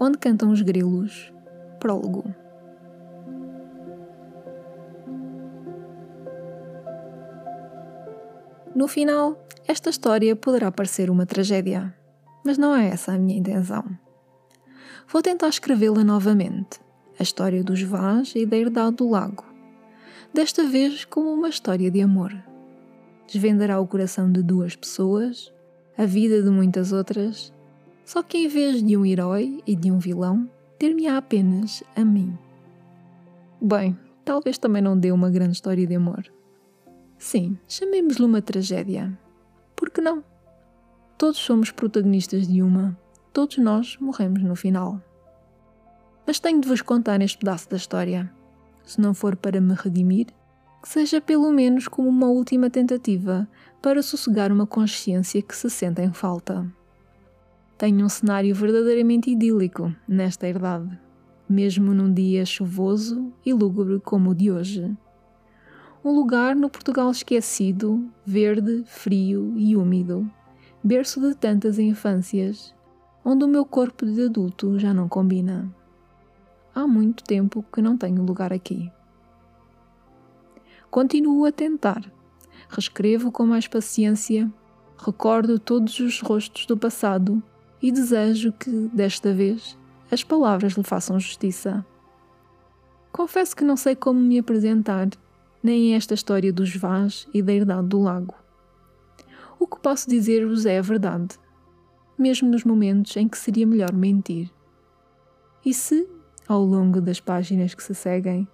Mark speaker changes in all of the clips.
Speaker 1: onde cantam os grilos. Prólogo. No final, esta história poderá parecer uma tragédia, mas não é essa a minha intenção. Vou tentar escrevê-la novamente, a história dos Vaz e da herdade do lago, desta vez como uma história de amor. Desvendará o coração de duas pessoas, a vida de muitas outras, só que em vez de um herói e de um vilão, ter-me-á apenas a mim. Bem, talvez também não dê uma grande história de amor. Sim, chamemos-lhe uma tragédia. Por que não? Todos somos protagonistas de uma, todos nós morremos no final. Mas tenho de vos contar este pedaço da história. Se não for para me redimir, que seja pelo menos como uma última tentativa para sossegar uma consciência que se sente em falta. Tenho um cenário verdadeiramente idílico nesta herdade, mesmo num dia chuvoso e lúgubre como o de hoje um lugar no Portugal esquecido, verde, frio e úmido, berço de tantas infâncias, onde o meu corpo de adulto já não combina. Há muito tempo que não tenho lugar aqui. Continuo a tentar. Reescrevo com mais paciência, recordo todos os rostos do passado e desejo que, desta vez, as palavras lhe façam justiça. Confesso que não sei como me apresentar nem esta história dos Vaz e da herdade do lago. O que posso dizer-vos é a verdade, mesmo nos momentos em que seria melhor mentir. E se, ao longo das páginas que se seguem,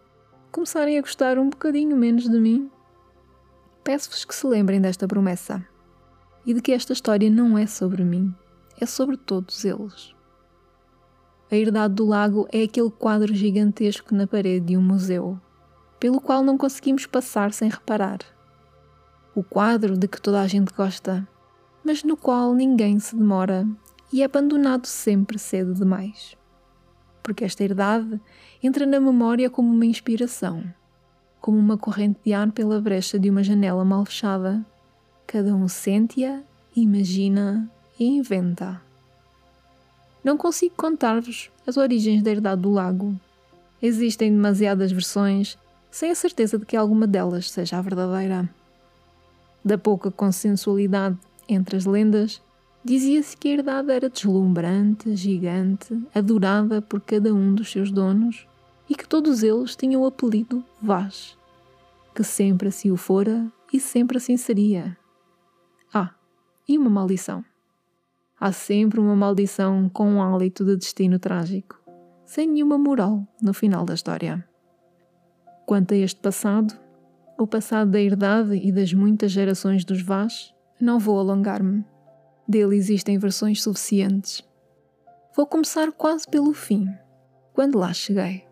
Speaker 1: começarem a gostar um bocadinho menos de mim, peço-vos que se lembrem desta promessa e de que esta história não é sobre mim, é sobre todos eles. A Herdade do Lago é aquele quadro gigantesco na parede de um museu pelo qual não conseguimos passar sem reparar. O quadro de que toda a gente gosta, mas no qual ninguém se demora e é abandonado sempre cedo demais. Porque esta herdade entra na memória como uma inspiração, como uma corrente de ar pela brecha de uma janela mal fechada. Cada um sente-a, imagina e inventa. Não consigo contar-vos as origens da herdade do lago. Existem demasiadas versões sem a certeza de que alguma delas seja a verdadeira. Da pouca consensualidade entre as lendas, dizia-se que a herdade era deslumbrante, gigante, adorada por cada um dos seus donos e que todos eles tinham o apelido Vaz, que sempre assim o fora e sempre assim seria. Ah, e uma maldição. Há sempre uma maldição com um hálito de destino trágico, sem nenhuma moral no final da história. Quanto a este passado, o passado da herdade e das muitas gerações dos Vaz, não vou alongar-me. Dele existem versões suficientes. Vou começar quase pelo fim, quando lá cheguei.